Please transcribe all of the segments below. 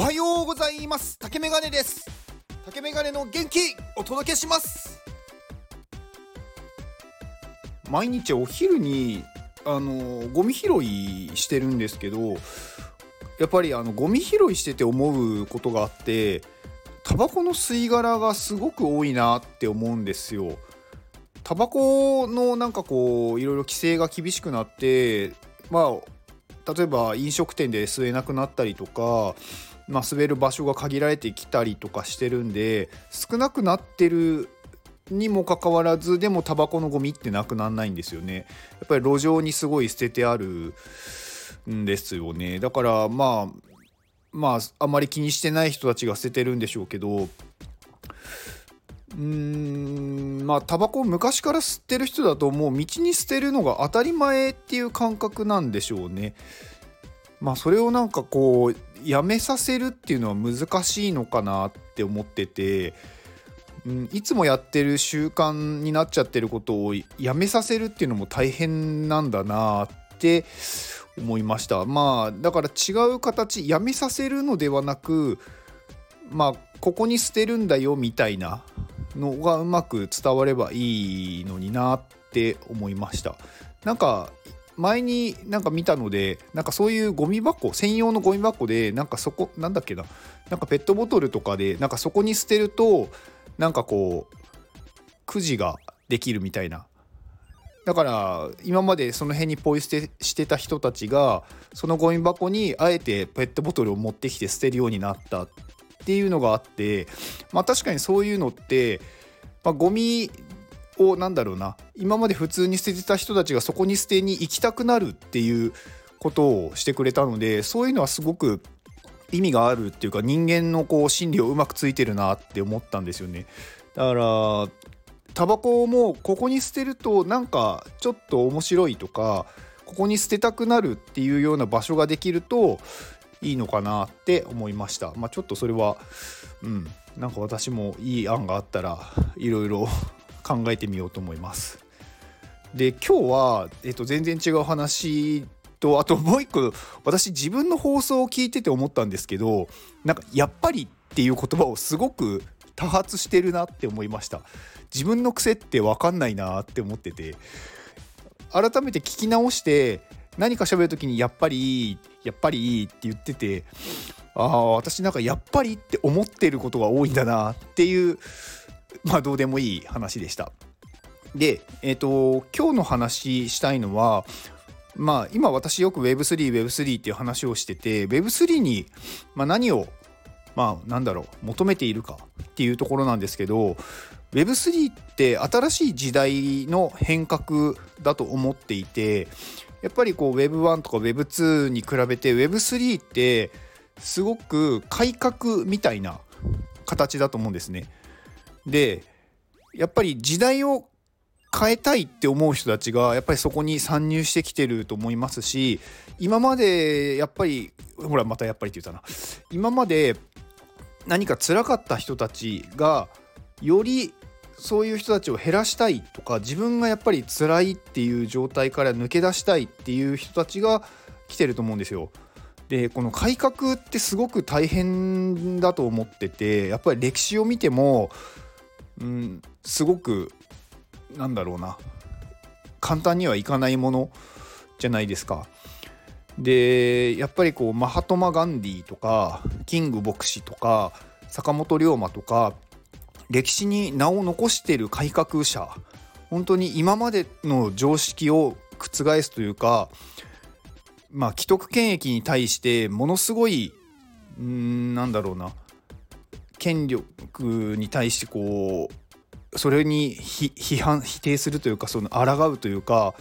おはようございます。竹メガネです。竹メガネの元気お届けします。毎日お昼にあのゴミ拾いしてるんですけどやっぱりあのゴミ拾いしてて思うことがあってタバコの吸い殻がすごく多いなって思うんですよ。タバコのなんかこういろいろ規制が厳しくなってまあ例えば飲食店で吸えなくなったりとか、まあ、吸える場所が限られてきたりとかしてるんで少なくなってるにもかかわらずでもタバコのゴミってなくならないんですよね。やっぱり路上にすごい捨ててあるんですよね。だからまあまああまり気にしてない人たちが捨ててるんでしょうけどうーんまあタバコを昔から吸ってる人だともう道に捨てるのが当たり前っていう感覚なんでしょうね。まあそれをなんかこうやめさせるっていうのは難しいのかなって思ってて。うん、いつもやってる習慣になっちゃってることをやめさせるっていうのも大変なんだなって思いましたまあだから違う形やめさせるのではなくまあここに捨てるんだよみたいなのがうまく伝わればいいのになって思いましたなんか前になんか見たのでなんかそういうゴミ箱専用のゴミ箱でなんかそこなんだっけななんかペットボトルとかでなんかそこに捨てるとなんかこうくじができるみたいな。だから今までその辺にポイ捨てしてた人たちがそのゴミ箱にあえてペットボトルを持ってきて捨てるようになったっていうのがあってまあ確かにそういうのって、まあ、ゴミをなんだろうな今まで普通に捨ててた人たちがそこに捨てに行きたくなるっていうことをしてくれたのでそういうのはすごく意味があるっていうか人間のこう心理をうまくついてるなって思ったんですよね。だからタバコもここに捨てるとなんかちょっと面白いとかここに捨てたくなるっていうような場所ができるといいのかなって思いました。まあ、ちょっとそれはうんなんか私もいい案があったらいろいろ考えてみようと思います。で今日は、えっと、全然違う話とあともう一個私自分の放送を聞いてて思ったんですけどなんか「やっぱり」っていう言葉をすごく多発してるなって思いました自分の癖って分かんないなって思ってて改めて聞き直して何か喋る時に「やっぱりやっぱりいい」って言っててああ私なんかやっぱりって思ってることが多いんだなっていう まあどうでもいい話でした。で、えっ、ー、と今日の話したいのはまあ今私よく Web3、Web3 っていう話をしてて Web3 に、まあ、何をまあなんだろう求めているかっていうところなんですけど Web3 って新しい時代の変革だと思っていてやっぱりこう Web1 とか Web2 に比べて Web3 ってすごく改革みたいな形だと思うんですね。でやっぱり時代を変えたいって思う人たちがやっぱりそこに参入してきてると思いますし今までやっぱりほらまたやっぱりって言ったな今まで何か辛かった人たちがよりそういう人たちを減らしたいとか自分がやっぱり辛いっていう状態から抜け出したいっていう人たちが来てると思うんですよ。でこの改革ってすごく大変だと思っててやっぱり歴史を見ても、うん、すごくなんだろうな簡単にはいかないものじゃないですか。でやっぱりこうマハトマ・ガンディとかキング牧師とか坂本龍馬とか歴史に名を残している改革者本当に今までの常識を覆すというかまあ既得権益に対してものすごいうんなんだろうな権力に対してこうそれに批判否定するというかその抗うというか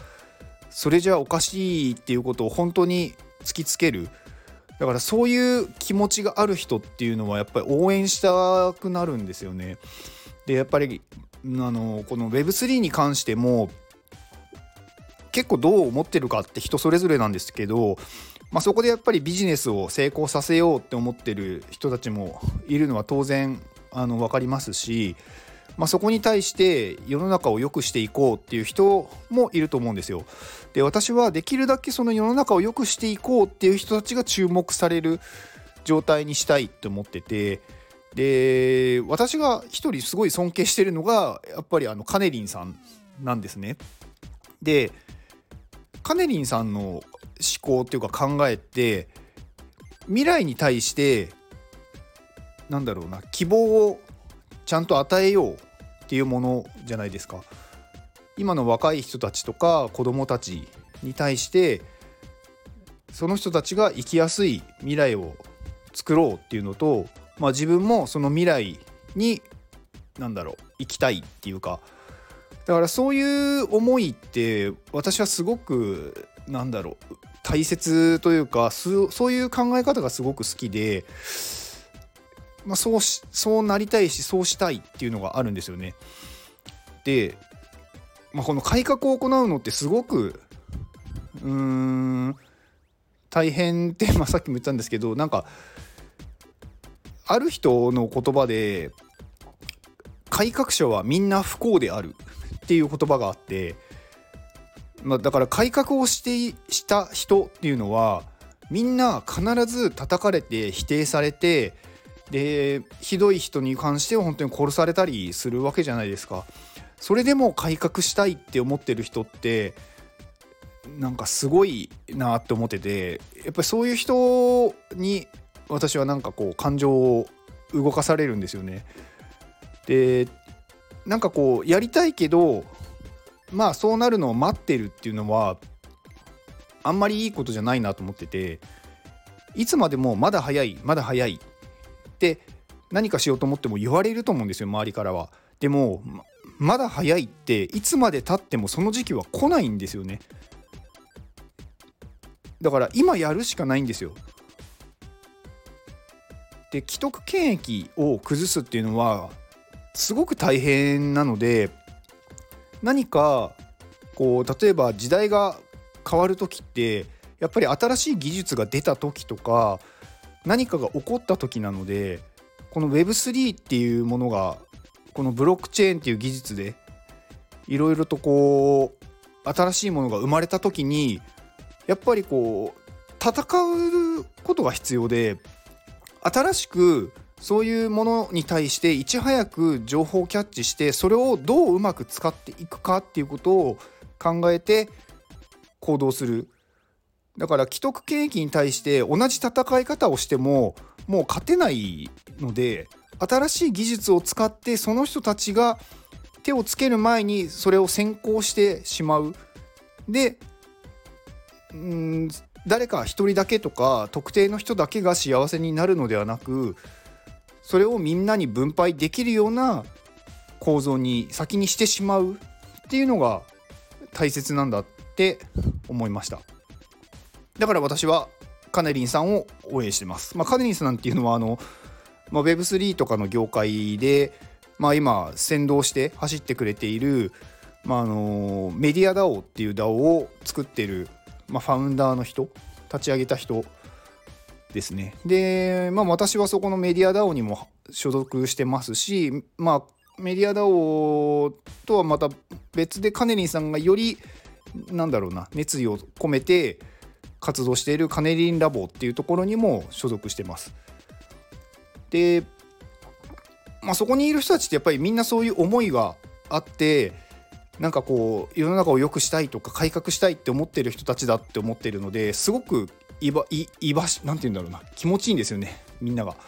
それじゃおかしいっていうことを本当に突きつけるだからそういう気持ちがある人っていうのはやっぱり応援したくなるんですよね。でやっぱりあのこの Web3 に関しても結構どう思ってるかって人それぞれなんですけど、まあ、そこでやっぱりビジネスを成功させようって思ってる人たちもいるのは当然あの分かりますしまあ、そこに対して世の中を良くしていこうっていう人もいると思うんですよ。で私はできるだけその世の中を良くしていこうっていう人たちが注目される状態にしたいって思っててで私が一人すごい尊敬してるのがやっぱりあのカネリンさんなんですね。でカネリンさんの思考っていうか考えて未来に対してなんだろうな希望をちゃんと与えようっていうものじゃないですか。今の若い人たちとか子供たちに対してその人たちが生きやすい未来を作ろうっていうのと、まあ、自分もその未来に何だろう生きたいっていうかだからそういう思いって私はすごくなんだろう大切というかそういう考え方がすごく好きで、まあ、そうしそうなりたいしそうしたいっていうのがあるんですよね。で、まあ、この改革を行うのってすごくうーん大変って、まあ、さっきも言ったんですけどなんかある人の言葉で改革者はみんな不幸であるっていう言葉があって、まあ、だから改革をしてした人っていうのはみんな必ず叩かれて否定されてでひどい人に関しては本当に殺されたりするわけじゃないですか。それでも改革したいって思ってる人ってなんかすごいなって思っててやっぱりそういう人に私はなんかこう感情を動かされるんですよね。でなんかこうやりたいけどまあそうなるのを待ってるっていうのはあんまりいいことじゃないなと思ってていつまでもまだ早いまだ早いって何かしようと思っても言われると思うんですよ周りからは。でもまだ早いっていつまでたってもその時期は来ないんですよね。だから今やるしかないんですよ。で既得権益を崩すっていうのはすごく大変なので何かこう例えば時代が変わる時ってやっぱり新しい技術が出た時とか何かが起こった時なのでこの Web3 っていうものがこのブロックチェーンっていう技術でいろいろとこう新しいものが生まれた時にやっぱりこう戦うことが必要で新しくそういうものに対していち早く情報をキャッチしてそれをどううまく使っていくかっていうことを考えて行動する。だから既得権益に対して同じ戦い方をしてももう勝てないので新しい技術を使ってその人たちが手をつける前にそれを先行してしまう。でうん誰か一人だけとか特定の人だけが幸せになるのではなくそれをみんなに分配できるような構造に先にしてしまうっていうのが大切なんだって思いました。だから私はカネリンさんを応援してます、まあ、カネリンさんなんていうのはあの、まあ、Web3 とかの業界で、まあ、今先導して走ってくれている、まあ、あのメディア DAO っていう DAO を作ってるまあ、ファウンダーの人立ち上げた人ですねで、まあ、私はそこのメディア DAO にも所属してますしまあメディア DAO とはまた別でカネリンさんがよりなんだろうな熱意を込めて活動しているカネリンラボっていうところにも所属してます。で、まあ、そこにいる人たちってやっぱりみんなそういう思いがあってなんかこう世の中を良くしたいとか改革したいって思ってる人たちだって思ってるのですごくいばいいばしなんて言うんだろうな。気持ちいいんですよね。みんなが。だか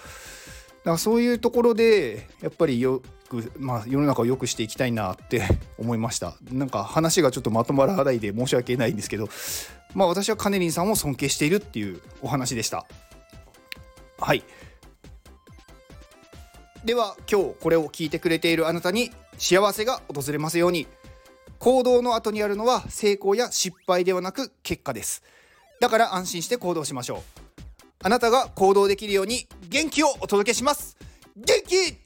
らそういうところでやっぱりよく、まあ、世の中を良くしていきたいなって 思いました。なんか話がちょっとまとまらないで申し訳ないんですけど。まあ私はカネリンさんを尊敬しているっていうお話でした。はい。では今日これを聞いてくれているあなたに幸せが訪れますように。行動の後にあるのは成功や失敗ではなく結果です。だから安心して行動しましょう。あなたが行動できるように元気をお届けします。元気